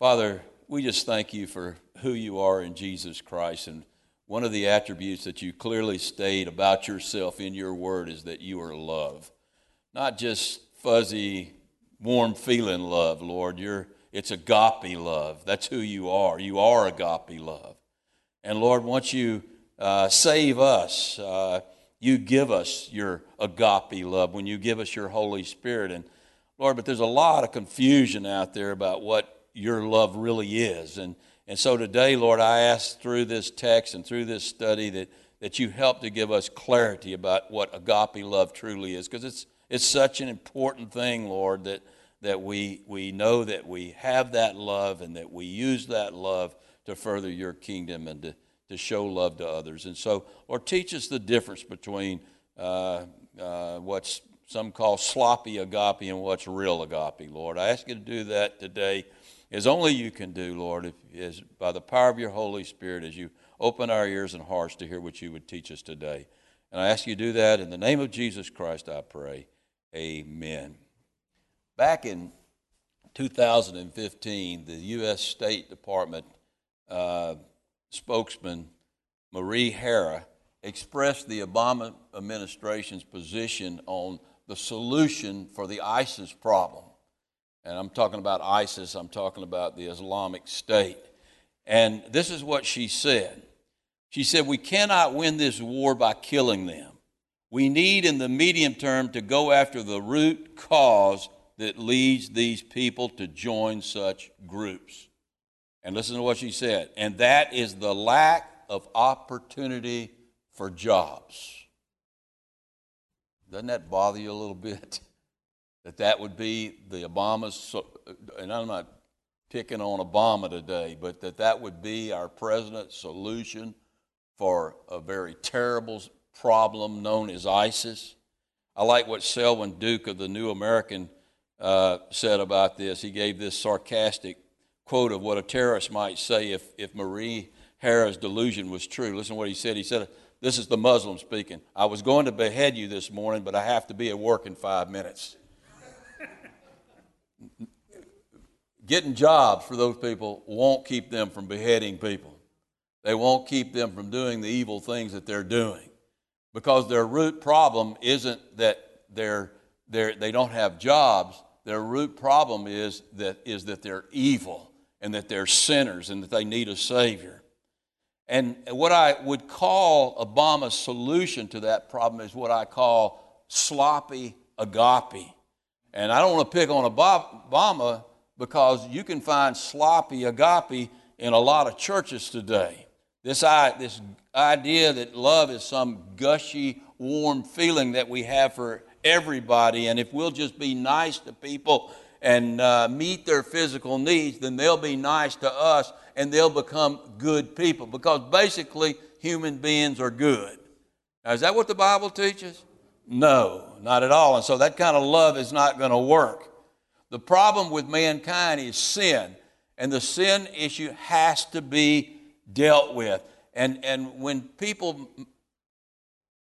Father, we just thank you for who you are in Jesus Christ. And one of the attributes that you clearly state about yourself in your word is that you are love. Not just fuzzy, warm feeling love, Lord. You're, it's agape love. That's who you are. You are agape love. And Lord, once you uh, save us, uh, you give us your agape love when you give us your Holy Spirit. And Lord, but there's a lot of confusion out there about what your love really is. And, and so today, Lord, I ask through this text and through this study that, that you help to give us clarity about what agape love truly is, because it's, it's such an important thing, Lord, that, that we, we know that we have that love and that we use that love to further your kingdom and to, to show love to others. And so, Lord, teach us the difference between uh, uh, what's some call sloppy agape and what's real agape, Lord. I ask you to do that today as only you can do, Lord, if, as, by the power of your Holy Spirit as you open our ears and hearts to hear what you would teach us today. And I ask you to do that in the name of Jesus Christ, I pray. Amen. Back in 2015, the U.S. State Department uh, spokesman Marie Harris expressed the Obama administration's position on the solution for the ISIS problem. And I'm talking about ISIS, I'm talking about the Islamic State. And this is what she said. She said, We cannot win this war by killing them. We need, in the medium term, to go after the root cause that leads these people to join such groups. And listen to what she said. And that is the lack of opportunity for jobs. Doesn't that bother you a little bit? That that would be the Obama's, and I'm not picking on Obama today, but that that would be our president's solution for a very terrible problem known as ISIS. I like what Selwyn Duke of the New American uh, said about this. He gave this sarcastic quote of what a terrorist might say if, if Marie Harris' delusion was true. Listen to what he said. He said, This is the Muslim speaking. I was going to behead you this morning, but I have to be at work in five minutes. Getting jobs for those people won't keep them from beheading people. They won't keep them from doing the evil things that they're doing. Because their root problem isn't that they're, they're, they don't have jobs. Their root problem is that, is that they're evil and that they're sinners and that they need a Savior. And what I would call Obama's solution to that problem is what I call sloppy agape. And I don't want to pick on Obama because you can find sloppy agape in a lot of churches today. This, this idea that love is some gushy, warm feeling that we have for everybody, and if we'll just be nice to people and uh, meet their physical needs, then they'll be nice to us and they'll become good people because basically human beings are good. Now, is that what the Bible teaches? No, not at all. And so that kind of love is not going to work. The problem with mankind is sin, and the sin issue has to be dealt with. And, and when people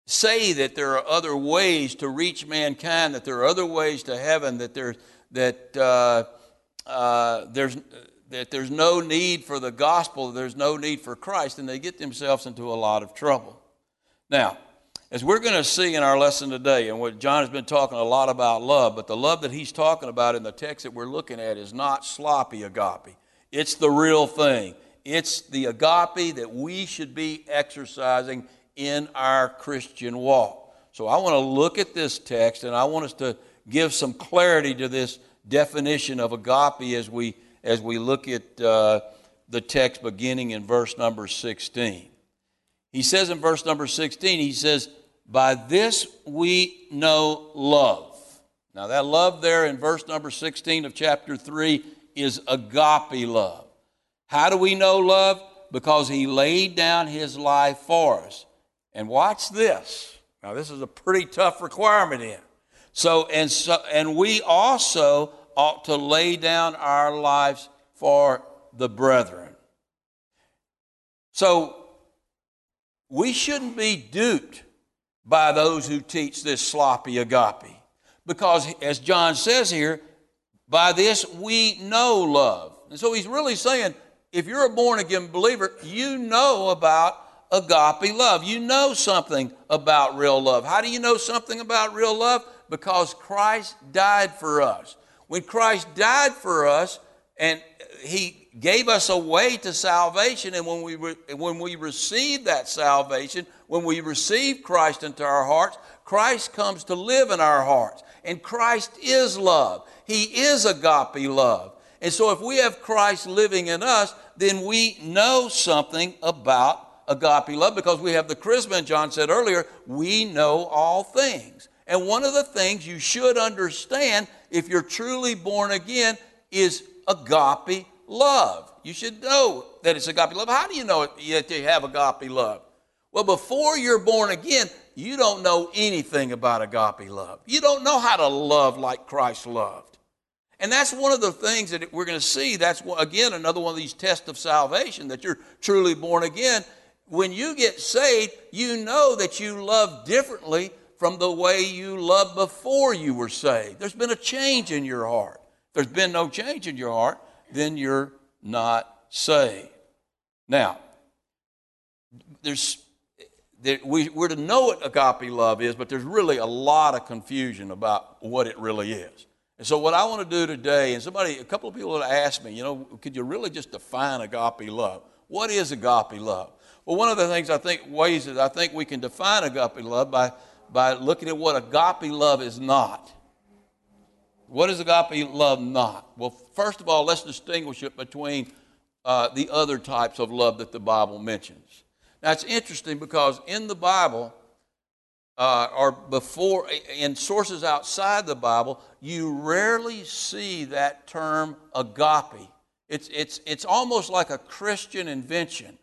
say that there are other ways to reach mankind, that there are other ways to heaven, that there's that uh, uh, there's that there's no need for the gospel, there's no need for Christ, and they get themselves into a lot of trouble. Now, as we're going to see in our lesson today, and what John has been talking a lot about love, but the love that he's talking about in the text that we're looking at is not sloppy agape. It's the real thing. It's the agape that we should be exercising in our Christian walk. So I want to look at this text and I want us to give some clarity to this definition of agape as we, as we look at uh, the text beginning in verse number 16. He says in verse number 16, he says, By this we know love. Now, that love there in verse number 16 of chapter 3 is agape love. How do we know love? Because he laid down his life for us. And watch this. Now, this is a pretty tough requirement in. So and so and we also ought to lay down our lives for the brethren. So we shouldn't be duped by those who teach this sloppy agape. Because as John says here, by this we know love. And so he's really saying, if you're a born again believer, you know about agape love. You know something about real love. How do you know something about real love? Because Christ died for us. When Christ died for us and he gave us a way to salvation, and when we, re- when we receive that salvation, when we receive Christ into our hearts, Christ comes to live in our hearts. And Christ is love. He is agape love. And so if we have Christ living in us, then we know something about agape love because we have the charisma, and John said earlier, we know all things. And one of the things you should understand if you're truly born again is agape love. You should know that it's agape love. How do you know that you have agape love? Well, before you're born again, you don't know anything about agape love. You don't know how to love like Christ loved. And that's one of the things that we're going to see. That's, again, another one of these tests of salvation that you're truly born again. When you get saved, you know that you love differently from the way you loved before you were saved. There's been a change in your heart. There's been no change in your heart, then you're not saved. Now, there's we, we're to know what agape love is, but there's really a lot of confusion about what it really is. And so, what I want to do today, and somebody, a couple of people have asked me, you know, could you really just define agape love? What is agape love? Well, one of the things I think, ways that I think we can define agape love by, by looking at what agape love is not. What is agape love not? Well, first of all, let's distinguish it between uh, the other types of love that the Bible mentions. Now, it's interesting because in the Bible, uh, or before, in sources outside the Bible, you rarely see that term agape. It's, it's, it's almost like a Christian invention.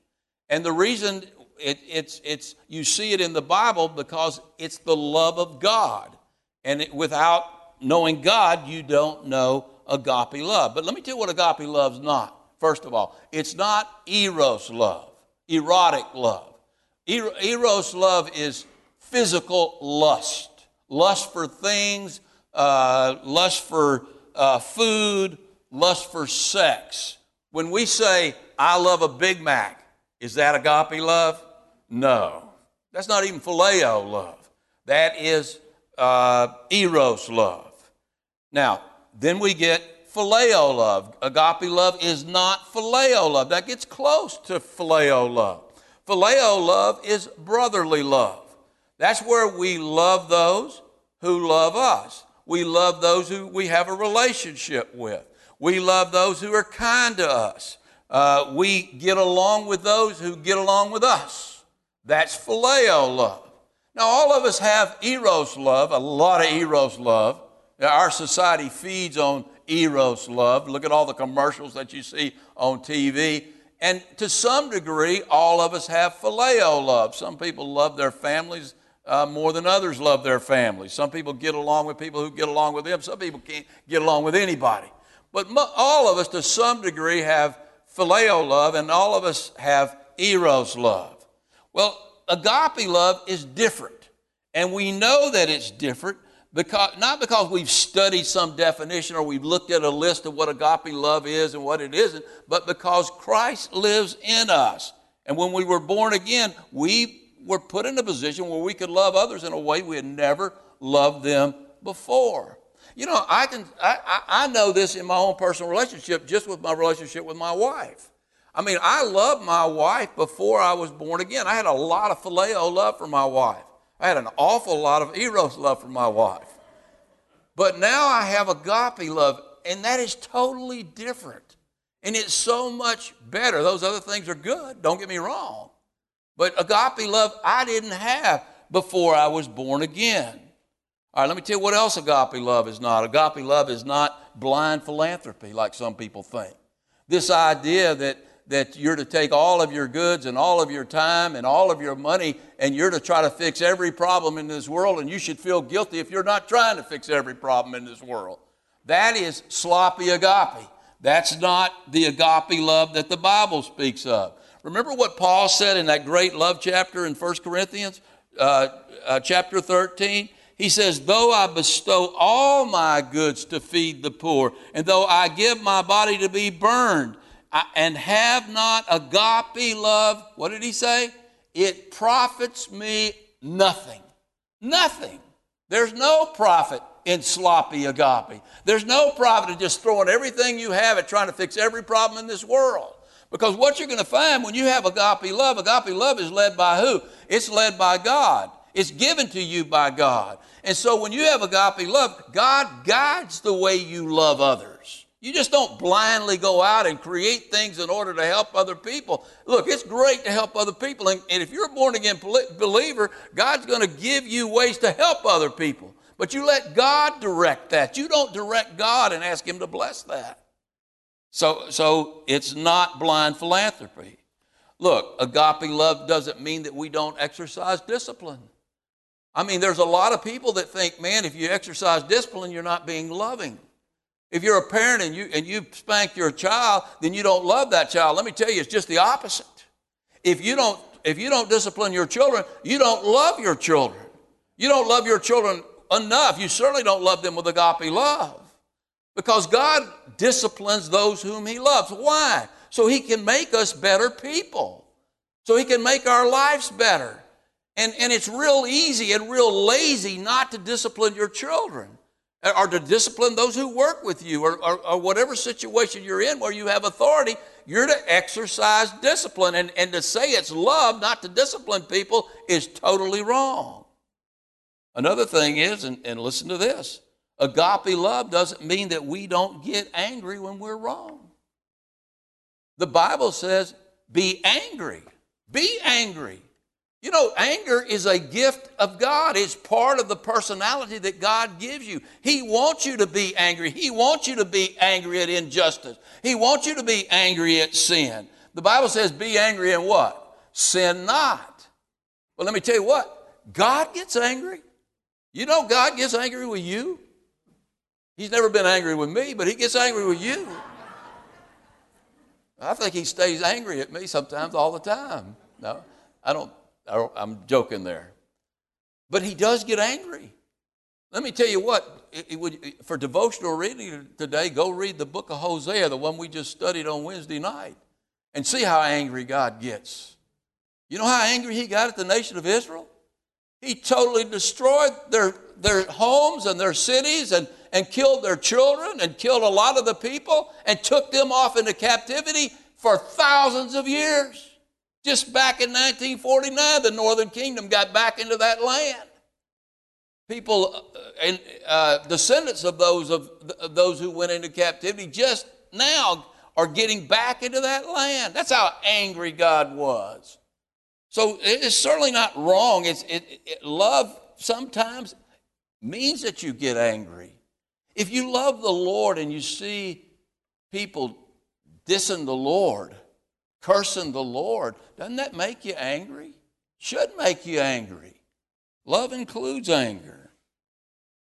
And the reason it, it's, it's, you see it in the Bible because it's the love of God. And it, without knowing God, you don't know agape love. But let me tell you what agape love's not. First of all, it's not eros love erotic love. Eros love is physical lust lust for things, uh, lust for uh, food, lust for sex. When we say, I love a Big Mac, is that agape love? No. That's not even phileo love. That is uh, eros love. Now, then we get phileo love. Agape love is not phileo love. That gets close to phileo love. Phileo love is brotherly love. That's where we love those who love us. We love those who we have a relationship with. We love those who are kind to us. Uh, we get along with those who get along with us. That's phileo love. Now, all of us have eros love, a lot of eros love. Our society feeds on eros love. Look at all the commercials that you see on TV. And to some degree, all of us have phileo love. Some people love their families uh, more than others love their families. Some people get along with people who get along with them. Some people can't get along with anybody. But all of us, to some degree, have phileo love, and all of us have eros love. Well, agape love is different. And we know that it's different because, not because we've studied some definition or we've looked at a list of what agape love is and what it isn't, but because Christ lives in us. And when we were born again, we were put in a position where we could love others in a way we had never loved them before. You know, I can I, I know this in my own personal relationship, just with my relationship with my wife. I mean, I loved my wife before I was born again. I had a lot of phileo love for my wife. I had an awful lot of eros love for my wife. But now I have agape love, and that is totally different. And it's so much better. Those other things are good, don't get me wrong. But agape love I didn't have before I was born again. All right, let me tell you what else agape love is not. Agape love is not blind philanthropy like some people think. This idea that that you're to take all of your goods and all of your time and all of your money and you're to try to fix every problem in this world and you should feel guilty if you're not trying to fix every problem in this world. That is sloppy agape. That's not the agape love that the Bible speaks of. Remember what Paul said in that great love chapter in 1 Corinthians, uh, uh, chapter 13? He says, Though I bestow all my goods to feed the poor, and though I give my body to be burned, and have not agape love, what did he say? It profits me nothing. Nothing. There's no profit in sloppy agape. There's no profit in just throwing everything you have at trying to fix every problem in this world. Because what you're going to find when you have agape love, agape love is led by who? It's led by God. It's given to you by God. And so when you have agape love, God guides the way you love others. You just don't blindly go out and create things in order to help other people. Look, it's great to help other people. And, if you're a born again believer, God's going to give you ways to help other people. But you let God direct that. You don't direct God and ask Him to bless that. So, so it's not blind philanthropy. Look, agape love doesn't mean that we don't exercise discipline. I mean, there's a lot of people that think, man, if you exercise discipline, you're not being loving. If you're a parent and you, and you spank your child, then you don't love that child. Let me tell you, it's just the opposite. If you don't, if you don't discipline your children, you don't love your children. You don't love your children enough. You certainly don't love them with agape love. Because God disciplines those whom He loves. Why? So He can make us better people. So He can make our lives better. And, and it's real easy and real lazy not to discipline your children or to discipline those who work with you or, or, or, whatever situation you're in where you have authority, you're to exercise discipline. And, and to say it's love not to discipline people is totally wrong. Another thing is, and, and listen to this agape love doesn't mean that we don't get angry when we're wrong. The Bible says, be angry. Be angry. You know, anger is a gift of God. It's part of the personality that God gives you. He wants you to be angry. He wants you to be angry at injustice. He wants you to be angry at sin. The Bible says, be angry and what? Sin not. Well, let me tell you what, God gets angry. You know, God gets angry with you. He's never been angry with me, but He gets angry with you. I think He stays angry at me sometimes all the time. No, I don't Oh, I'm joking there. But he does get angry. Let me tell you what, it, it would, for devotional reading today, go read the book of Hosea, the one we just studied on Wednesday night, and see how angry God gets. You know how angry he got at the nation of Israel? He totally destroyed their, their homes and their cities and, and killed their children and killed a lot of the people and took them off into captivity for thousands of years. Just back in 1949, the Northern Kingdom got back into that land. People, uh, and uh, descendants of those of, of those who went into captivity, just now are getting back into that land. That's how angry God was. So it's certainly not wrong. It's, it, it, love sometimes means that you get angry. If you love the Lord and you see people dissing the Lord, cursing the Lord, doesn't that make you angry? Should make you angry. Love includes anger.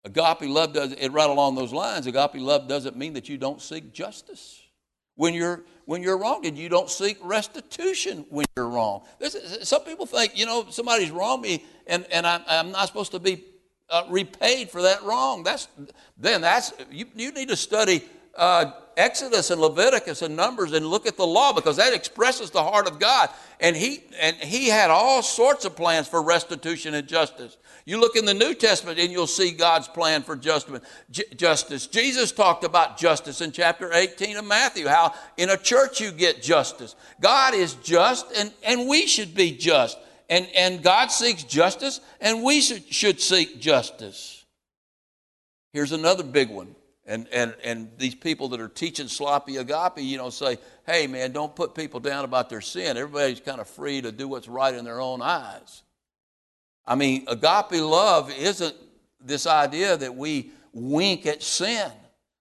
Agape love does it right along those lines. Agape love doesn't mean that you don't seek justice when you're when you're wronged and you don't seek restitution when you're wrong. Is, some people think you know somebody's wronged me and and I'm, I'm not supposed to be uh, repaid for that wrong. That's then that's you, you need to study uh, Exodus and Leviticus and Numbers and look at the law because that expresses the heart of God. And he, and he had all sorts of plans for restitution and justice. You look in the New Testament and you'll see God's plan for justice. Jesus talked about justice in chapter 18 of Matthew, how in a church you get justice. God is just and, and we should be just. And, and God seeks justice and we should, should seek justice. Here's another big one and, and, and these people that are teaching sloppy agape, you know, say, hey, man, don't put people down about their sin. Everybody's kind of free to do what's right in their own eyes. I mean, agape love isn't this idea that we wink at sin,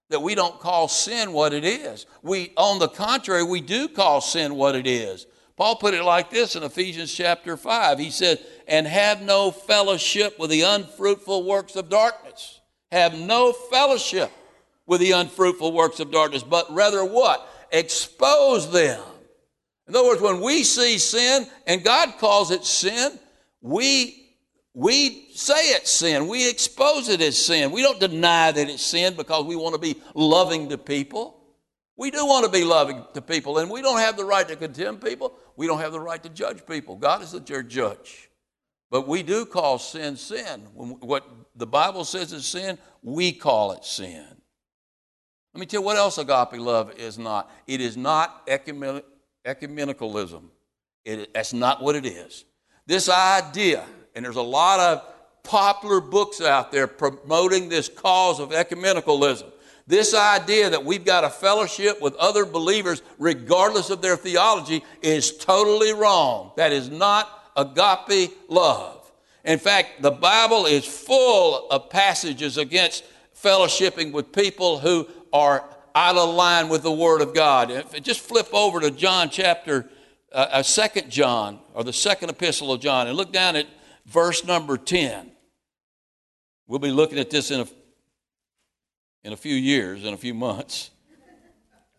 that we don't call sin what it is. We, on the contrary, we do call sin what it is. Paul put it like this in Ephesians chapter 5. He said, and have no fellowship with the unfruitful works of darkness. Have no fellowship with the unfruitful works of darkness, but rather what? Expose them. In other words, when we see sin and God calls it sin, we we say it's sin. We expose it as sin. We don't deny that it's sin because we want to be loving to people. We do want to be loving to people, and we don't have the right to condemn people. We don't have the right to judge people. God is the judge. But we do call sin sin. When what the Bible says is sin, we call it sin. Let me tell you what else agape love is not. It is not ecumen- ecumenicalism. It, that's not what it is. This idea, and there's a lot of popular books out there promoting this cause of ecumenicalism. This idea that we've got a fellowship with other believers regardless of their theology is totally wrong. That is not agape love. In fact, the Bible is full of passages against fellowshipping with people who are out of line with the Word of God. If, just flip over to John chapter, uh, uh, Second John, or the second epistle of John, and look down at verse number 10. We'll be looking at this in a in a few years, in a few months,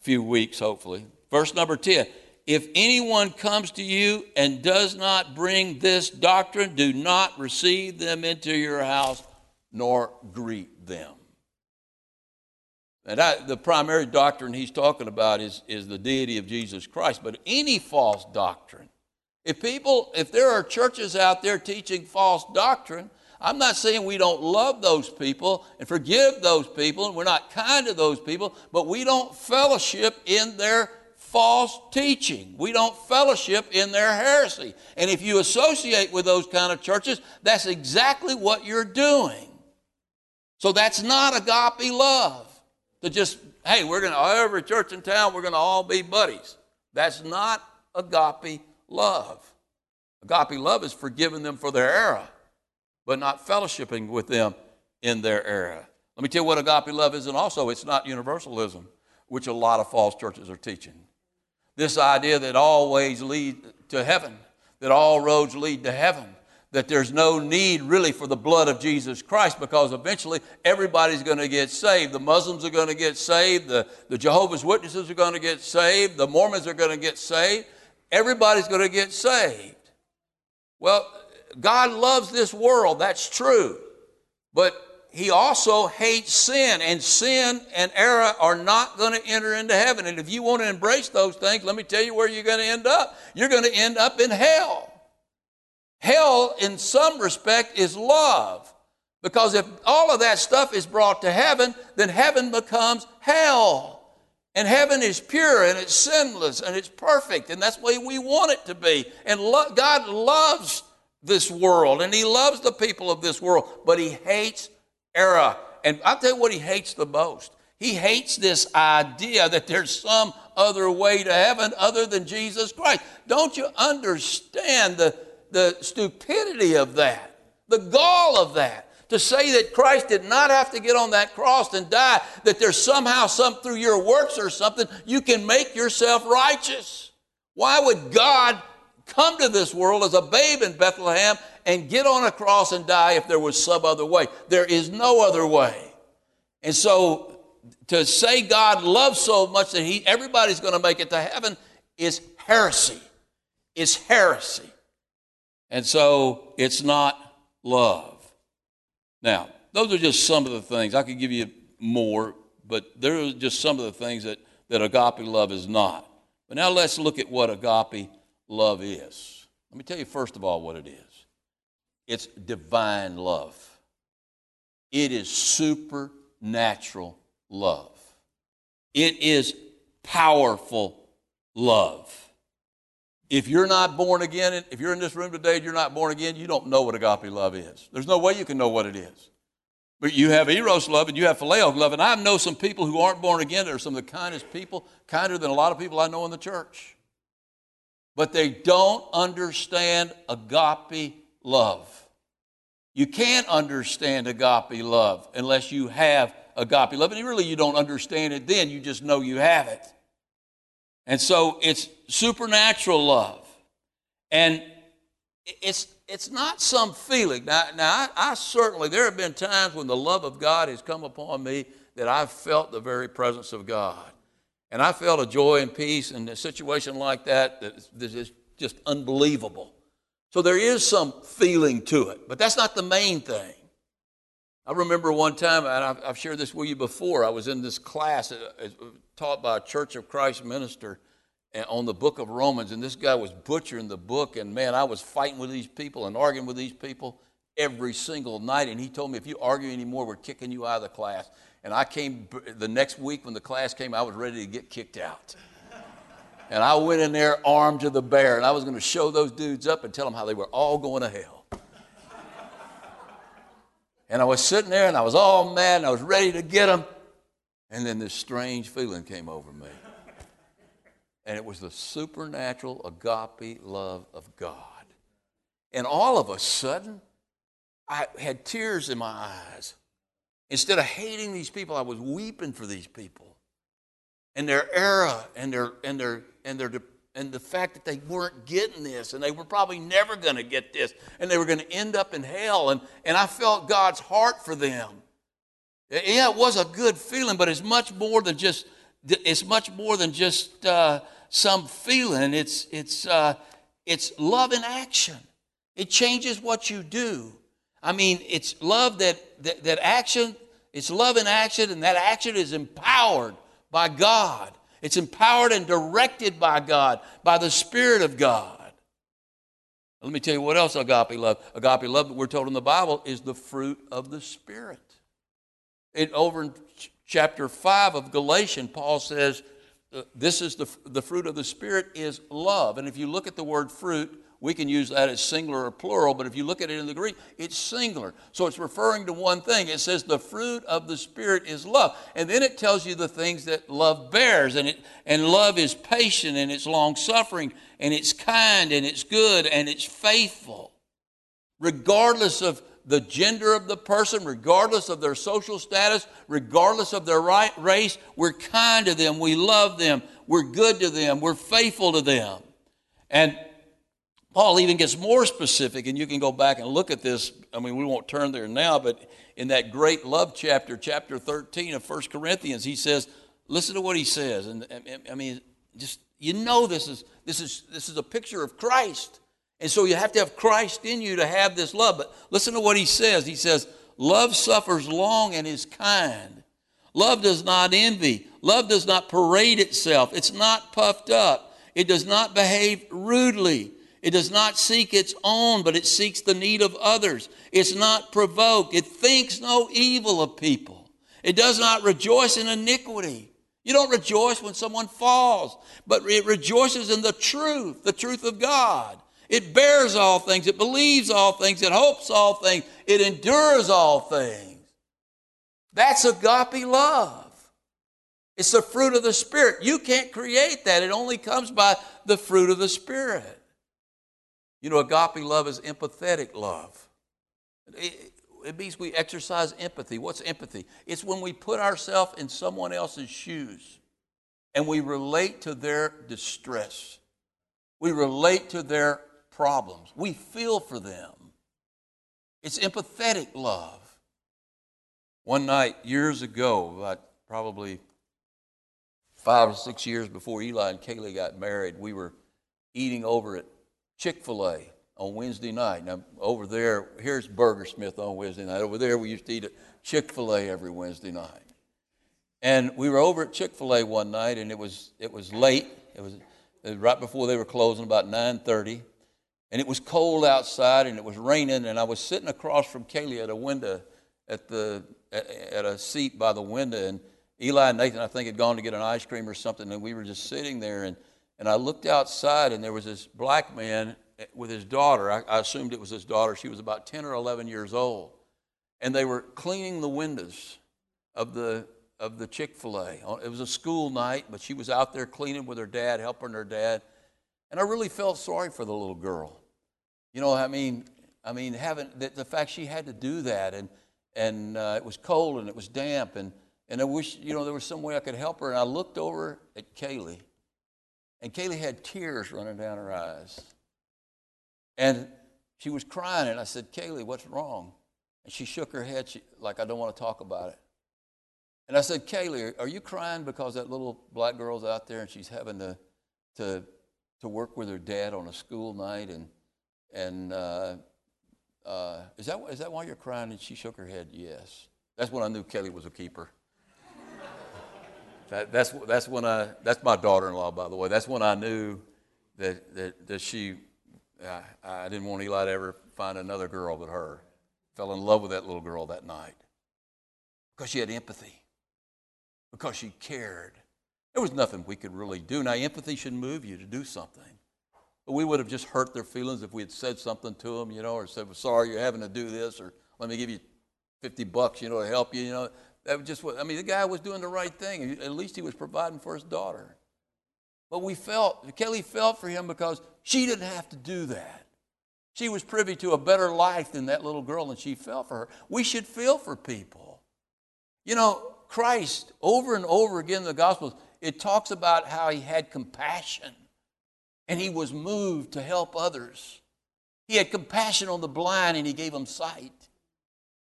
a few weeks, hopefully. Verse number 10 If anyone comes to you and does not bring this doctrine, do not receive them into your house nor greet them. And I, the primary doctrine he's talking about is, is the deity of Jesus Christ, but any false doctrine. If people, if there are churches out there teaching false doctrine, I'm not saying we don't love those people and forgive those people and we're not kind to those people, but we don't fellowship in their false teaching. We don't fellowship in their heresy. And if you associate with those kind of churches, that's exactly what you're doing. So that's not agape love. To just, hey, we're going to, every church in town, we're going to all be buddies. That's not agape love. Agape love is forgiving them for their error but not fellowshipping with them in their era. Let me tell you what agape love is, and also it's not universalism, which a lot of false churches are teaching. This idea that all ways lead to heaven, that all roads lead to heaven, that there's no need really for the blood of Jesus Christ because eventually everybody's going to get saved. The Muslims are going to get saved, the, the Jehovah's Witnesses are going to get saved, the Mormons are going to get saved. Everybody's going to get saved. Well, God loves this world, that's true. But he also hates sin, and sin and error are not going to enter into heaven. And if you want to embrace those things, let me tell you where you're going to end up. You're going to end up in hell. Hell, in some respect, is love. Because if all of that stuff is brought to heaven, then heaven becomes hell. And heaven is pure and it's sinless and it's perfect, and that's the way we want it to be. And lo- God loves this world and he loves the people of this world, but he hates error. And I'll tell you what he hates the most. He hates this idea that there's some other way to heaven other than Jesus Christ. Don't you understand the, the stupidity of that, the gall of that? To say that Christ did not have to get on that cross and die, that there's somehow some through your works or something, you can make yourself righteous. Why would God come to this world as a babe in Bethlehem and get on a cross and die if there was some other way. There is no other way. And so to say God loves so much that he everybody's going to make it to heaven is heresy. It's heresy. And so it's not love. Now, those are just some of the things. I could give you more, but there are just some of the things that, that agape love is not. But now let's look at what agape love is. Let me tell you, first of all, what it is it's divine love, it is supernatural love, it is powerful love. If you're not born again, if you're in this room today and you're not born again, you don't know what agape love is. There's no way you can know what it is. But you have eros love and you have phileo love. And I know some people who aren't born again that are some of the kindest people, kinder than a lot of people I know in the church but they don't understand agape love. You can't understand agape love unless you have agape love. And really, you don't understand it then, you just know you have it. And so it's supernatural love. And it's, it's not some feeling. Now, now I, I certainly, there have been times when the love of God has come upon me that I've felt the very presence of God. And I felt a joy and peace in a situation like that that is just unbelievable. So there is some feeling to it, but that's not the main thing. I remember one time, and I've, shared this with you before, I was in this class uh, uh, taught by a Church of Christ minister on the book of Romans, and this guy was butchering the book, and man, I was fighting with these people and arguing with these people every single night. And he told me, if you argue anymore, we're kicking you out of the class. And I came the next week when the class came, I was ready to get kicked out. And I went in there armed to the bear, and I was going to show those dudes up and tell them how they were all going to hell. And I was sitting there and I was all mad and I was ready to get them. And then this strange feeling came over me. And it was the supernatural agape love of God. And all of a sudden, I had tears in my eyes. Instead of hating these people, I was weeping for these people and their era and their and their and their and the fact that they weren't getting this and they were probably never going to get this and they were going to end up in hell and and I felt God's heart for them. Yeah, it was a good feeling, but it's much more than just it's much more than just uh, some feeling. It's it's uh, it's love in action. It changes what you do. I mean, it's love that, that, that action, it's love in action, and that action is empowered by God. It's empowered and directed by God, by the Spirit of God. Let me tell you what else agape love. Agape love that we're told in the Bible is the fruit of the Spirit. It, over in chapter 5 of Galatians, Paul says, uh, this is the, the fruit of the Spirit is love. And if you look at the word fruit, we can use that as singular or plural, but if you look at it in the Greek, it's singular. So it's referring to one thing. It says the fruit of the Spirit is love. And then it tells you the things that love bears. And, it, and love is patient and it's long suffering and it's kind and it's good and it's faithful. Regardless of the gender of the person, regardless of their social status, regardless of their right race, we're kind to them, we love them, we're good to them, we're faithful to them. And Paul even gets more specific, and you can go back and look at this. I mean, we won't turn there now, but in that great love chapter, chapter 13 of 1 Corinthians, he says, listen to what he says. And I mean, just you know this is this is this is a picture of Christ. And so you have to have Christ in you to have this love. But listen to what he says. He says, Love suffers long and is kind. Love does not envy. Love does not parade itself. It's not puffed up. It does not behave rudely. It does not seek its own, but it seeks the need of others. It's not provoked. It thinks no evil of people. It does not rejoice in iniquity. You don't rejoice when someone falls, but it rejoices in the truth, the truth of God. It bears all things. It believes all things. It hopes all things. It endures all things. That's agape love. It's the fruit of the Spirit. You can't create that. It only comes by the fruit of the Spirit. You know, agape love is empathetic love. It, it means we exercise empathy. What's empathy? It's when we put ourselves in someone else's shoes and we relate to their distress. We relate to their problems. We feel for them. It's empathetic love. One night, years ago, about probably five or six years before Eli and Kaylee got married, we were eating over at Chick fil A on Wednesday night. Now, over there, here's Burger Smith on Wednesday night. Over there, we used to eat at Chick fil A every Wednesday night. And we were over at Chick fil A one night, and it was, it was late. It was, it was right before they were closing, about 9.30. And it was cold outside, and it was raining, and I was sitting across from Kaylee at a window, at, the, at, at a seat by the window, and Eli and Nathan, I think, had gone to get an ice cream or something, and we were just sitting there, and – and I looked outside, and there was this black man eh, with his daughter. I, I assumed it was his daughter. She was about 10 or 11 years old. And they were cleaning the windows of the, of the Chick fil A. Oh, it was a school night, but she was out there cleaning with her dad, helping her dad. And I really felt sorry for the little girl. You know, I mean, I mean, having the, the fact she had to do that, and and uh, it was cold and it was damp, and and I wish you know there was some way I could help her. And I looked over at Kaylee, and Kaylee had tears running down her eyes. And she was crying, and I said, Kaylee, what's wrong? And she shook her head she, like, I don't want to talk about it. And I said, Kaylee, are you crying because that little black girl's out there and she's having to, to, to work with her dad on a school night? And, and uh, uh, is, that, is that why you're crying? And she shook her head, yes. That's when I knew Kelly was a keeper. that, that's, that's when I, that's my daughter-in-law, by the way. That's when I knew that, that, that she, I, I didn't want Eli to ever find another girl but her. Fell in love with that little girl that night because she had empathy, because she cared. There was nothing we could really do. Now, empathy should move you to do something. We would have just hurt their feelings if we had said something to them, you know, or said, well, sorry, you're having to do this, or let me give you 50 bucks, you know, to help you, you know. That was just what, I mean, the guy was doing the right thing. At least he was providing for his daughter. But we felt, Kelly felt for him because she didn't have to do that. She was privy to a better life than that little girl, and she felt for her. We should feel for people. You know, Christ, over and over again in the Gospels, it talks about how he had compassion and he was moved to help others. He had compassion on the blind and he gave them sight.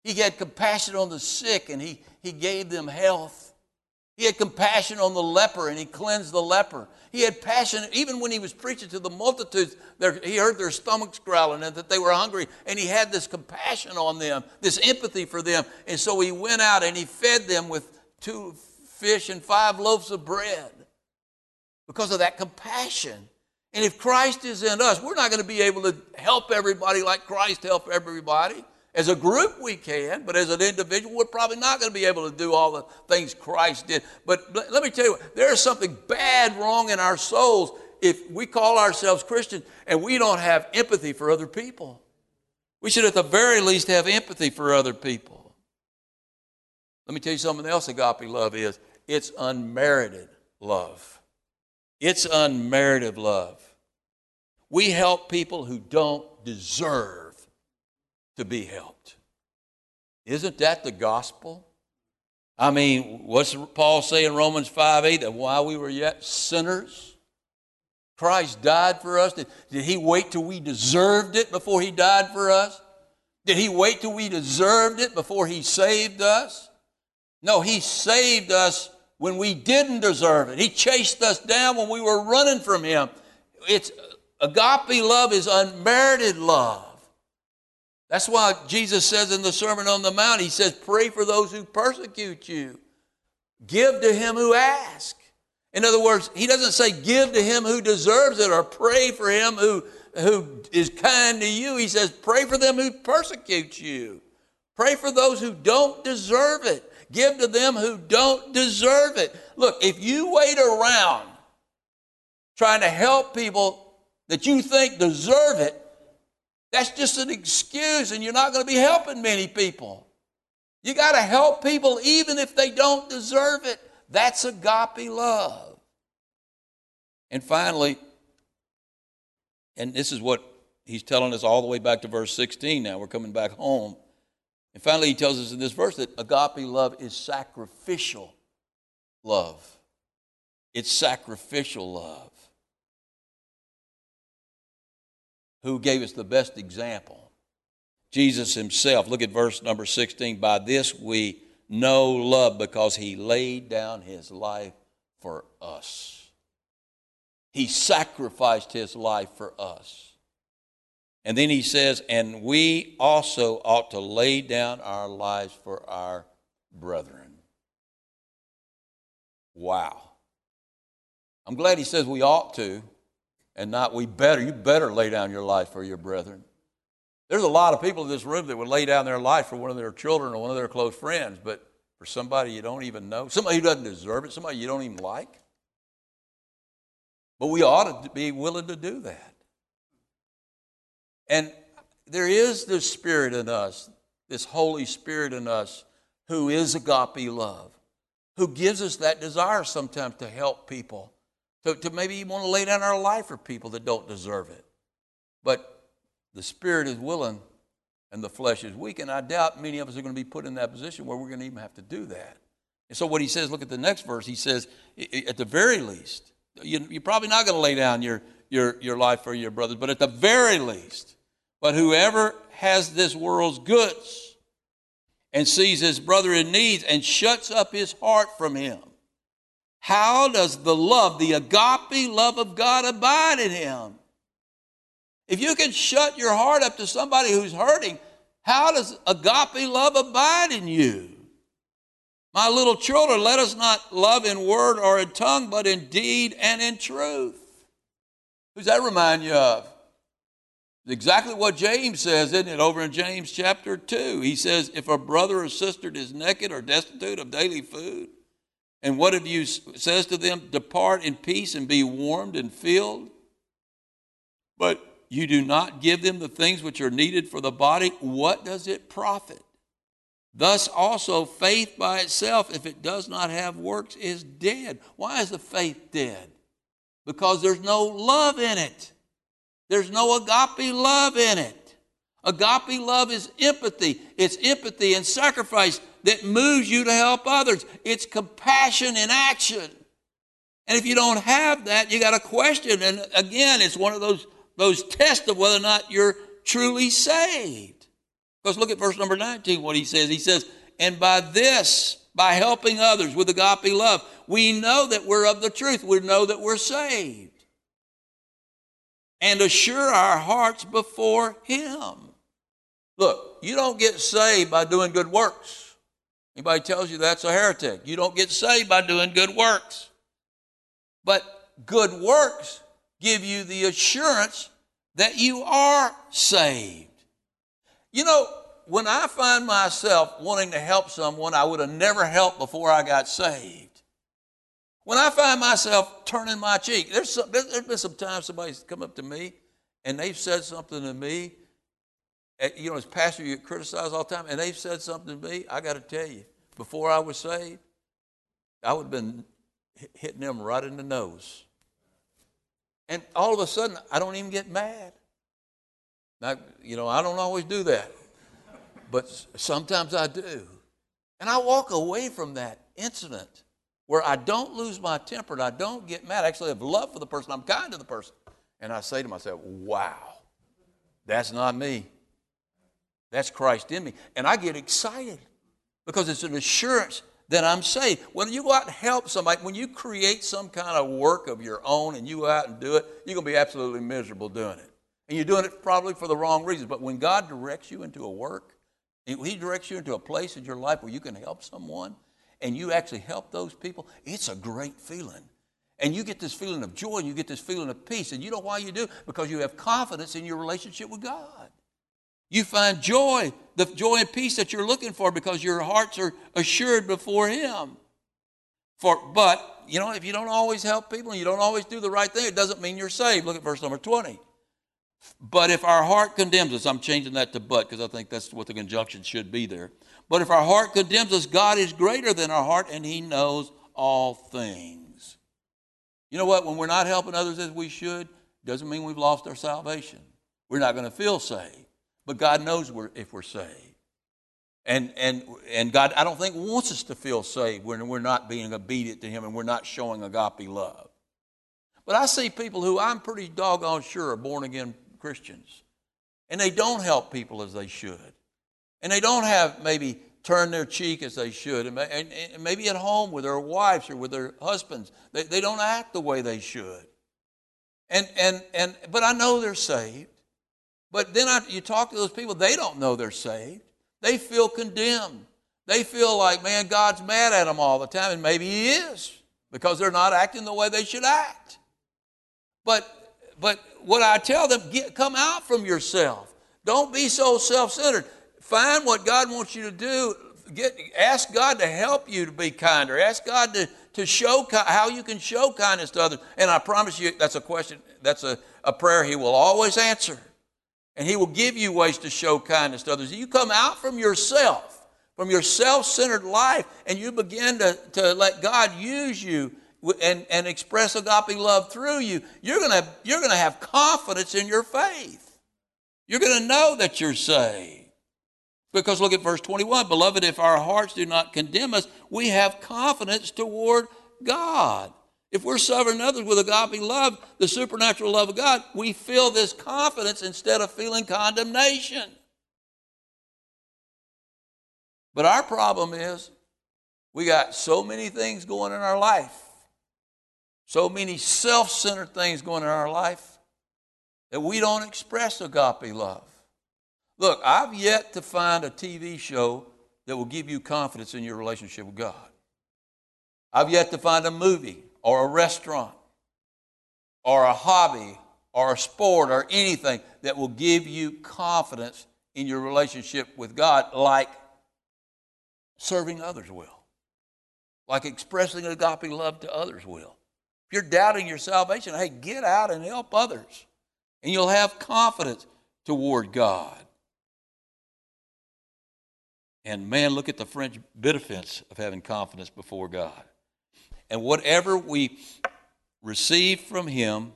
He had compassion on the sick and he, he gave them health. He had compassion on the leper and he cleansed the leper. He had passion, even when he was preaching to the multitudes, he heard their stomachs growling and that they were hungry, and he had this compassion on them, this empathy for them. And so he went out and he fed them with two fish and five loaves of bread because of that compassion. And if Christ is in us, we're not going to be able to help everybody like Christ helped everybody. As a group, we can, but as an individual, we're probably not going to be able to do all the things Christ did. But let me tell you, there is something bad wrong in our souls if we call ourselves Christians and we don't have empathy for other people. We should, at the very least, have empathy for other people. Let me tell you something else agape love is it's unmerited love. It's unmerited love. We help people who don't deserve to be helped. Isn't that the gospel? I mean, what's Paul say in Romans 5 8? That while we were yet sinners, Christ died for us. Did, did he wait till we deserved it before he died for us? Did he wait till we deserved it before he saved us? No, he saved us when we didn't deserve it. He chased us down when we were running from Him. It's agape love is unmerited love. That's why Jesus says in the Sermon on the Mount, He says, Pray for those who persecute you. Give to him who asks. In other words, He doesn't say give to him who deserves it or pray for him who, who is kind to you. He says, Pray for them who persecute you. Pray for those who don't deserve it. Give to them who don't deserve it. Look, if you wait around trying to help people that you think deserve it, that's just an excuse, and you're not going to be helping many people. You got to help people even if they don't deserve it. That's agape love. And finally, and this is what he's telling us all the way back to verse 16 now. We're coming back home. And finally, he tells us in this verse that agape love is sacrificial love. It's sacrificial love. Who gave us the best example? Jesus himself. Look at verse number 16. By this we know love because he laid down his life for us. He sacrificed his life for us. And then he says, and we also ought to lay down our lives for our brethren. Wow. I'm glad he says we ought to and not we better. You better lay down your life for your brethren. There's a lot of people in this room that would lay down their life for one of their children or one of their close friends, but for somebody you don't even know, somebody who doesn't deserve it, somebody you don't even like. But we ought to be willing to do that. And there is this spirit in us, this Holy Spirit in us, who is agape love, who gives us that desire sometimes to help people, to, to maybe want to lay down our life for people that don't deserve it. But the spirit is willing and the flesh is weak, and I doubt many of us are going to be put in that position where we're going to even have to do that. And so, what he says, look at the next verse. He says, at the very least, you, are probably not going to lay down your, your, your life for your brothers, but at the very least, but whoever has this world's goods and sees his brother in need and shuts up his heart from him, how does the love, the agape love of God, abide in him? If you can shut your heart up to somebody who's hurting, how does agape love abide in you? My little children, let us not love in word or in tongue, but in deed and in truth. Who's that remind you of? Exactly what James says, isn't it? Over in James chapter 2. He says, If a brother or sister is naked or destitute of daily food, and what have you says to them, Depart in peace and be warmed and filled, but you do not give them the things which are needed for the body, what does it profit? Thus also, faith by itself, if it does not have works, is dead. Why is the faith dead? Because there's no love in it. There's no agape love in it. Agape love is empathy. It's empathy and sacrifice that moves you to help others. It's compassion in action. And if you don't have that, you got a question. And again, it's one of those, those tests of whether or not you're truly saved. Because look at verse number 19, what he says. He says, And by this, by helping others with agape love, we know that we're of the truth. We know that we're saved and assure our hearts before Him. Look, you don't get saved by doing good works. Anybody tells you that's a heretic. You don't get saved by doing good works. But good works give you the assurance that you are saved. You know, when I find myself wanting to help someone I would have never helped before I got saved, when I find myself turning my cheek, there's, some, there's been some times somebody's come up to me and they've said something to me. Eh, you know, as pastor, you get criticized all the time, and they've said something to me. I got to tell you, before I was saved, I would have been hitting them right in the nose. And all of a sudden, I don't even get mad. Now, you know, I don't always do that, but sometimes I do. And I walk away from that incident where I don't lose my temper and I don't get mad. I actually have love for the person. I'm kind to the person. And I say to myself, wow, that's not me. That's Christ in me. And I get excited because it's an assurance that I'm saved. When you go out and help somebody, when you create some kind of work of your own and you go out and do it, you're going to be absolutely miserable doing it. And you're doing it probably for the wrong reasons. But when God directs you into a work, He directs you into a place in your life where you can help someone, and you actually help those people, it's a great feeling. And you get this feeling of joy and you get this feeling of peace. And you know why you do? Because you have confidence in your relationship with God. You find joy, the joy and peace that you're looking for because your hearts are assured before Him. For, but, you know, if you don't always help people and you don't always do the right thing, it doesn't mean you're saved. Look at verse number 20. But if our heart condemns us, I'm changing that to but because I think that's what the conjunction should be there. But if our heart condemns us, God is greater than our heart and He knows all things. You know what? When we're not helping others as we should, doesn't mean we've lost our salvation. We're not going to feel saved. But God knows we're, if we're saved. And, and, and God, I don't think, wants us to feel saved when we're not being obedient to Him and we're not showing agape love. But I see people who I'm pretty doggone sure are born again Christians, and they don't help people as they should. And they don't have maybe turn their cheek as they should. And, and, and maybe at home with their wives or with their husbands, they, they don't act the way they should. And, and, and, but I know they're saved. But then I, you talk to those people, they don't know they're saved. They feel condemned. They feel like, man, God's mad at them all the time, and maybe He is because they're not acting the way they should act. But, but what I tell them, get, come out from yourself. Don't be so self centered. Find what God wants you to do. Get, ask God to help you to be kinder. Ask God to, to show how you can show kindness to others. And I promise you, that's a question, that's a, a prayer He will always answer. And He will give you ways to show kindness to others. You come out from yourself, from your self centered life, and you begin to, to let God use you and, and express agape love through you, you're going you're going to have confidence in your faith. You're going to know that you're saved. Because look at verse 21 Beloved, if our hearts do not condemn us, we have confidence toward God. If we're serving others with agape love, the supernatural love of God, we feel this confidence instead of feeling condemnation. But our problem is we got so many things going in our life, so many self centered things going in our life, that we don't express agape love. Look, I've yet to find a TV show that will give you confidence in your relationship with God. I've yet to find a movie or a restaurant or a hobby or a sport or anything that will give you confidence in your relationship with God like serving others will, like expressing agape love to others will. If you're doubting your salvation, hey, get out and help others, and you'll have confidence toward God. And man, look at the fringe benefits of having confidence before God. And whatever we receive from Him,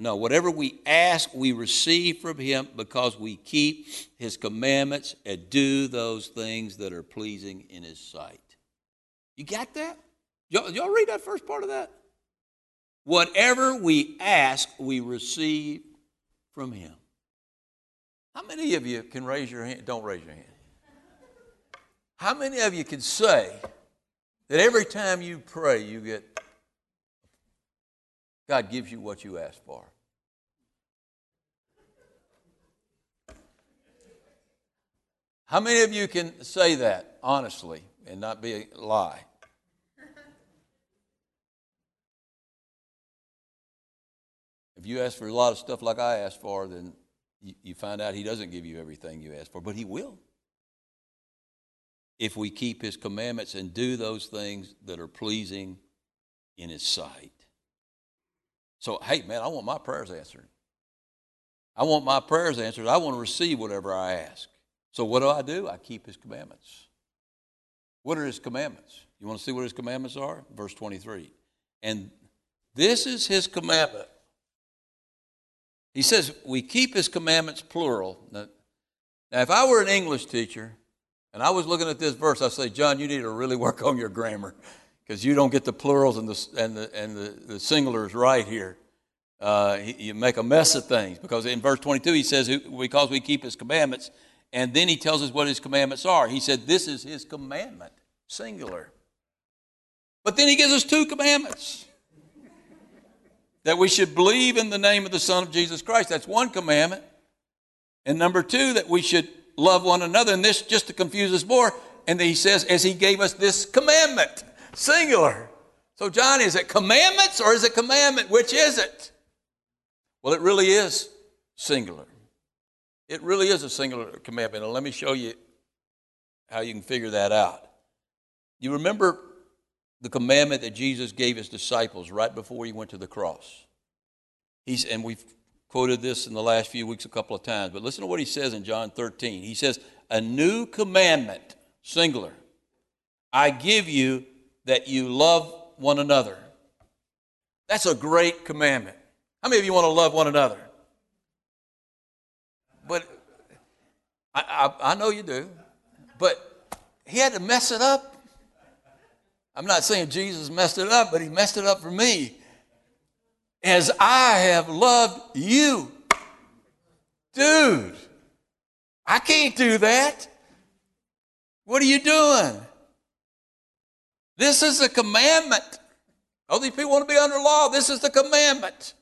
no, whatever we ask, we receive from Him because we keep His commandments and do those things that are pleasing in His sight. You got that? Y'all, y'all read that first part of that? Whatever we ask, we receive from Him. How many of you can raise your hand? Don't raise your hand. How many of you can say that every time you pray, you get, God gives you what you ask for? How many of you can say that honestly and not be a lie? If you ask for a lot of stuff like I asked for, then you find out He doesn't give you everything you ask for, but He will if we keep his commandments and do those things that are pleasing in his sight. So, hey, man, I want my prayers answered. I want my prayers answered. I want to receive whatever I ask. So, what do I do? I keep his commandments. What are his commandments? You want to see what his commandments are? Verse 23. And this is his commandment. He says, we keep his commandments plural. Now, now if I were an English teacher, and I was looking at this verse. I say, John, you need to really work on your grammar because you don't get the plurals and the, and the, and the, the singulars right here. Uh, you make a mess of things because in verse 22 he says, because we keep his commandments. And then he tells us what his commandments are. He said, This is his commandment, singular. But then he gives us two commandments that we should believe in the name of the Son of Jesus Christ. That's one commandment. And number two, that we should love one another. And this, just to confuse us more, and he says, as he gave us this commandment, singular. So, John, is it commandments or is it commandment? Which is it? Well, it really is singular. It really is a singular commandment. And let me show you how you can figure that out. You remember the commandment that Jesus gave his disciples right before he went to the cross? He's, and we've quoted this in the last few weeks a couple of times, but listen to what he says in John 13. He says, A new commandment, singular, I give you that you love one another. That's a great commandment. How many of you want to love one another? But I, I, I know you do. But he had to mess it up. I'm not saying Jesus messed it up, but he messed it up for me as I have loved you. Dude, I can't do that. What are you doing? This is a commandment. All these people want to be under law. This is the commandment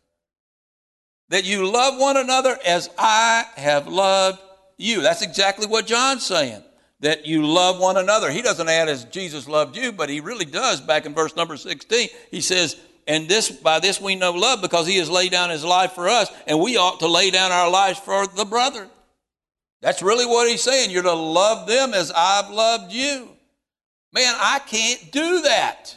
that you love one another as I have loved you. That's exactly what John's saying. That you love one another. He doesn't add as Jesus loved you, but he really does back in verse number 16. He says, and this, by this we know love because he has laid down his life for us, and we ought to lay down our lives for the brother. That's really what he's saying. You're to love them as I've loved you. Man, I can't do that.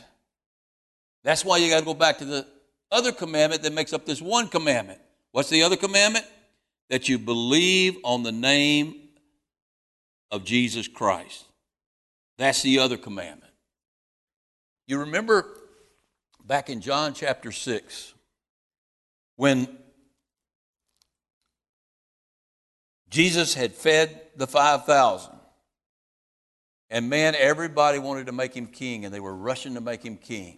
That's why you got to go back to the other commandment that makes up this one commandment. What's the other commandment? That you believe on the name of Jesus Christ. That's the other commandment. You remember back in John chapter 6 when Jesus had fed the 5,000. And man, everybody wanted to make him king, and they were rushing to make him king.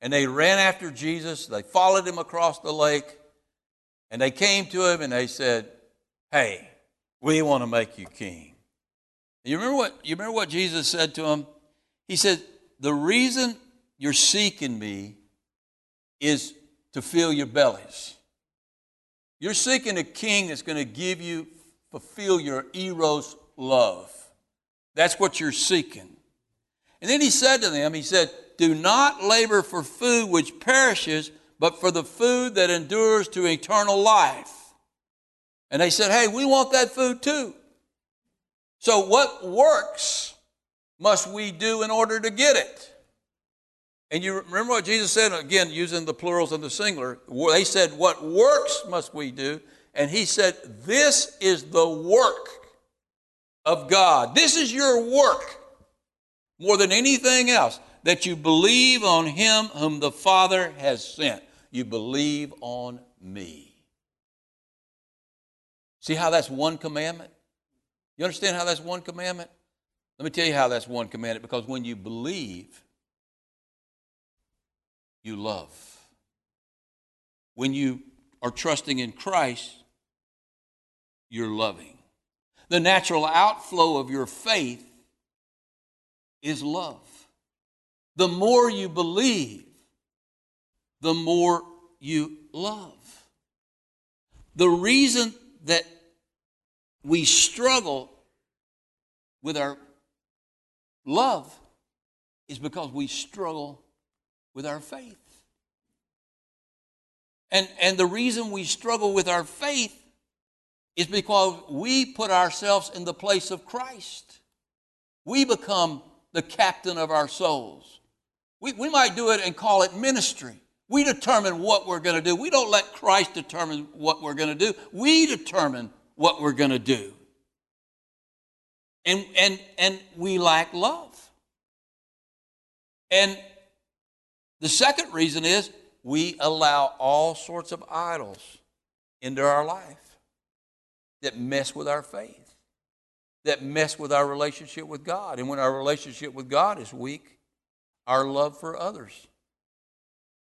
And they ran after Jesus, they followed him across the lake, and they came to him and they said, Hey, we want to make you king. You remember what you remember what Jesus said to him? He said, The reason you're seeking me is to fill your bellies. You're seeking a king that's going to give you, fulfill your eros love. That's what you're seeking. And then he said to them, He said, Do not labor for food which perishes, but for the food that endures to eternal life. And they said, Hey, we want that food too. So, what works must we do in order to get it? And you remember what Jesus said, again, using the plurals and the singular. They said, What works must we do? And he said, This is the work of God. This is your work more than anything else that you believe on him whom the Father has sent. You believe on me. See how that's one commandment? You understand how that's one commandment? Let me tell you how that's one commandment because when you believe, you love. When you are trusting in Christ, you're loving. The natural outflow of your faith is love. The more you believe, the more you love. The reason that we struggle with our love is because we struggle with our faith. And, and the reason we struggle with our faith is because we put ourselves in the place of Christ. We become the captain of our souls. We, we might do it and call it ministry. We determine what we're going to do. We don't let Christ determine what we're going to do. We determine what we're going to do. And, and, and we lack love. And the second reason is we allow all sorts of idols into our life that mess with our faith, that mess with our relationship with God. And when our relationship with God is weak, our love for others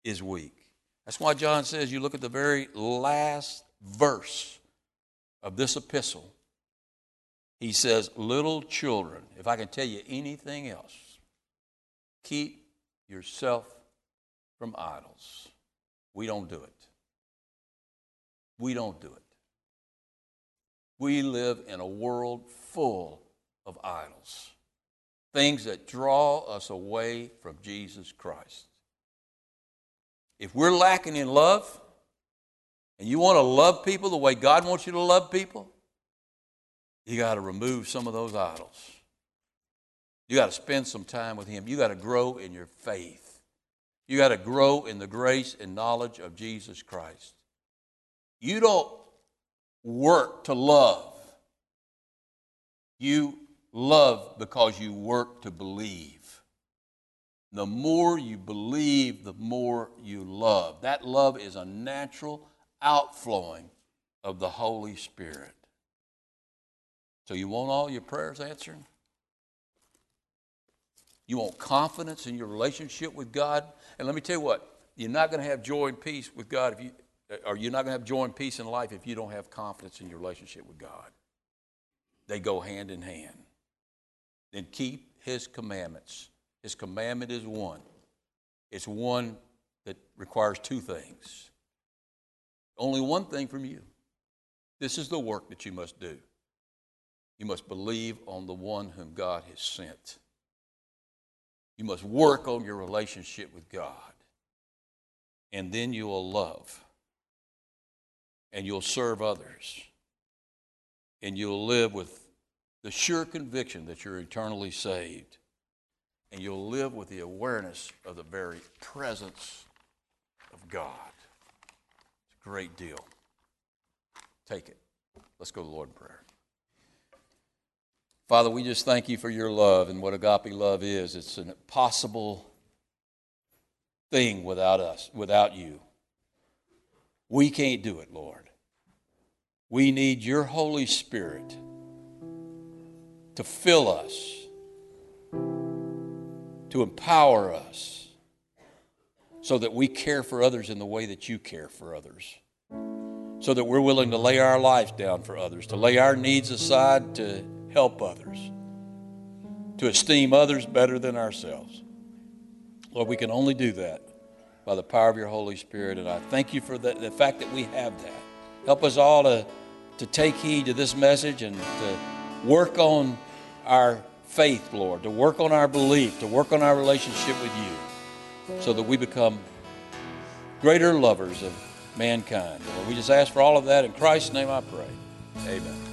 is weak. That's why John says you look at the very last verse of this epistle. He says, Little children, if I can tell you anything else, keep yourself from idols. We don't do it. We don't do it. We live in a world full of idols, things that draw us away from Jesus Christ. If we're lacking in love, and you want to love people the way God wants you to love people, you got to remove some of those idols. You got to spend some time with Him. You got to grow in your faith. You got to grow in the grace and knowledge of Jesus Christ. You don't work to love, you love because you work to believe. The more you believe, the more you love. That love is a natural outflowing of the Holy Spirit. So, you want all your prayers answered? You want confidence in your relationship with God? And let me tell you what, you're not going to have joy and peace with God if you, or you're not going to have joy and peace in life if you don't have confidence in your relationship with God. They go hand in hand. Then keep His commandments. His commandment is one. It's one that requires two things. Only one thing from you. This is the work that you must do. You must believe on the one whom God has sent. You must work on your relationship with God. And then you will love. And you'll serve others. And you'll live with the sure conviction that you're eternally saved and you'll live with the awareness of the very presence of God. It's a great deal. Take it. Let's go to the Lord in prayer. Father, we just thank you for your love and what agape love is. It's an impossible thing without us, without you. We can't do it, Lord. We need your Holy Spirit to fill us to empower us so that we care for others in the way that you care for others. So that we're willing to lay our lives down for others, to lay our needs aside to help others, to esteem others better than ourselves. Lord, we can only do that by the power of your Holy Spirit. And I thank you for the, the fact that we have that. Help us all to, to take heed to this message and to work on our faith, Lord, to work on our belief, to work on our relationship with you so that we become greater lovers of mankind. Lord, we just ask for all of that in Christ's name I pray. Amen.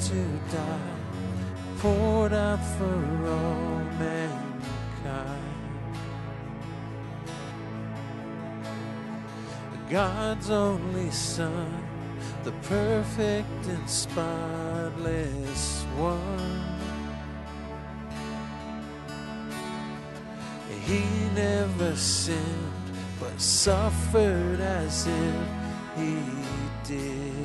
To die, poured out for all mankind. God's only Son, the perfect and spotless one. He never sinned, but suffered as if he did.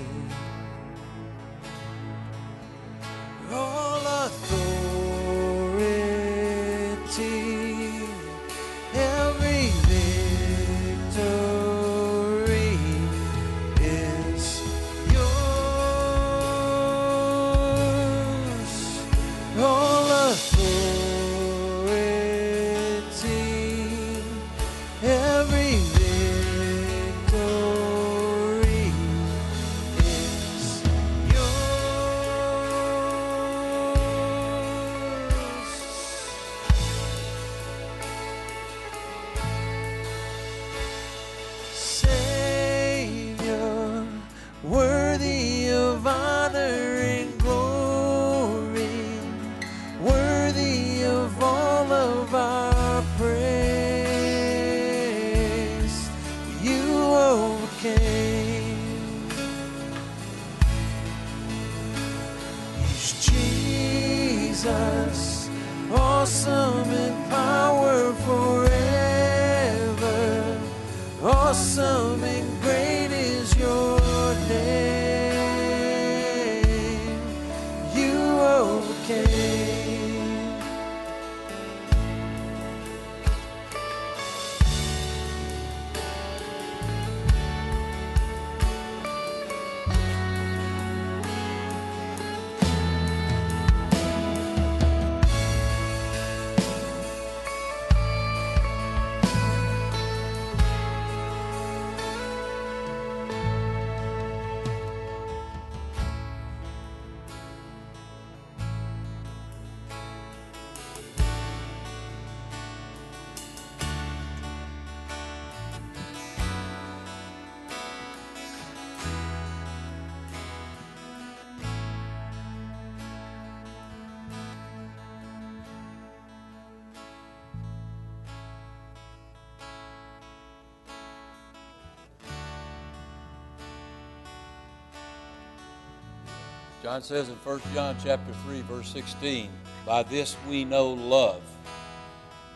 John says in 1 John chapter 3 verse 16, by this we know love,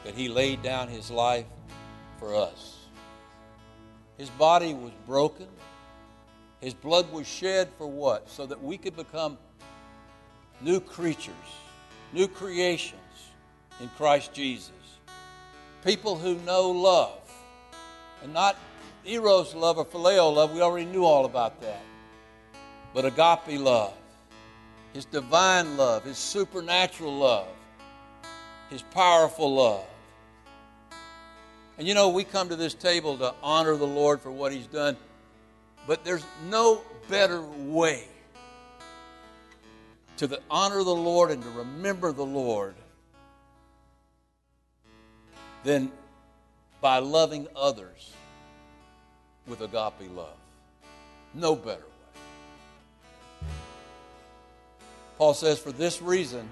that he laid down his life for us. His body was broken. His blood was shed for what? So that we could become new creatures, new creations in Christ Jesus. People who know love. And not eros love or phileo love. We already knew all about that. But agape love his divine love, his supernatural love, his powerful love. And you know, we come to this table to honor the Lord for what he's done, but there's no better way to the honor the Lord and to remember the Lord than by loving others with agape love. No better Paul says, For this reason,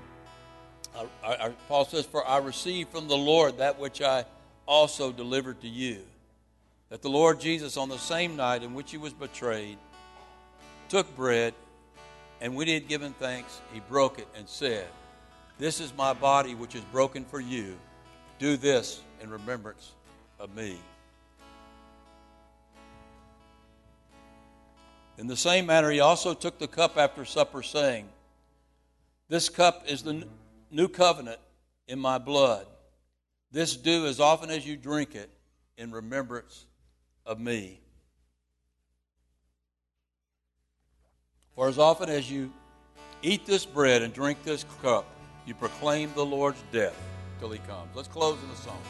I, I, Paul says, For I received from the Lord that which I also delivered to you. That the Lord Jesus, on the same night in which he was betrayed, took bread, and when he had given thanks, he broke it and said, This is my body which is broken for you. Do this in remembrance of me. In the same manner, he also took the cup after supper, saying, this cup is the new covenant in my blood. This do as often as you drink it in remembrance of me. For as often as you eat this bread and drink this cup, you proclaim the Lord's death till he comes. Let's close in the song.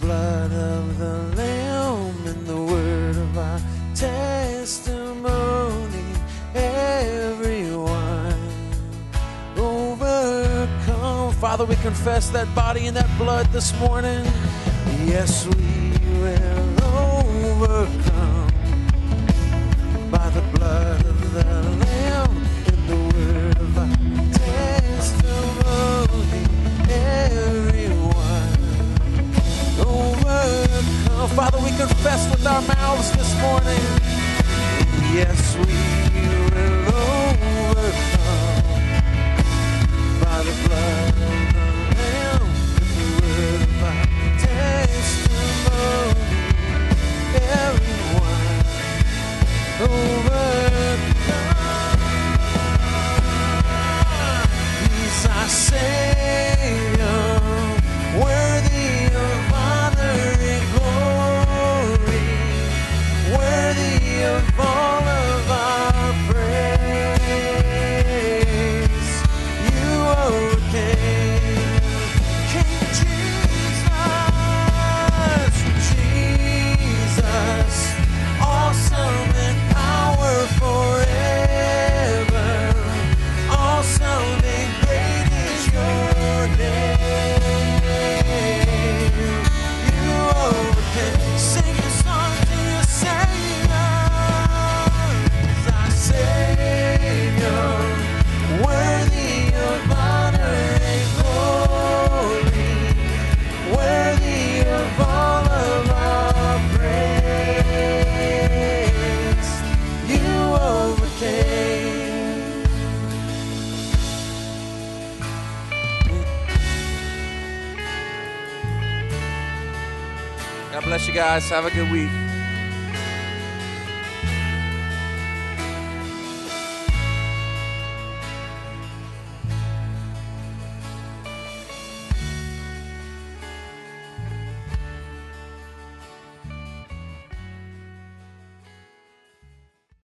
blood of the Lamb and the word of our testimony. Everyone overcome. Father, we confess that body and that blood this morning. Yes, we confess with our mouths this morning. guys. Have a good week.